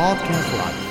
Podcast Live.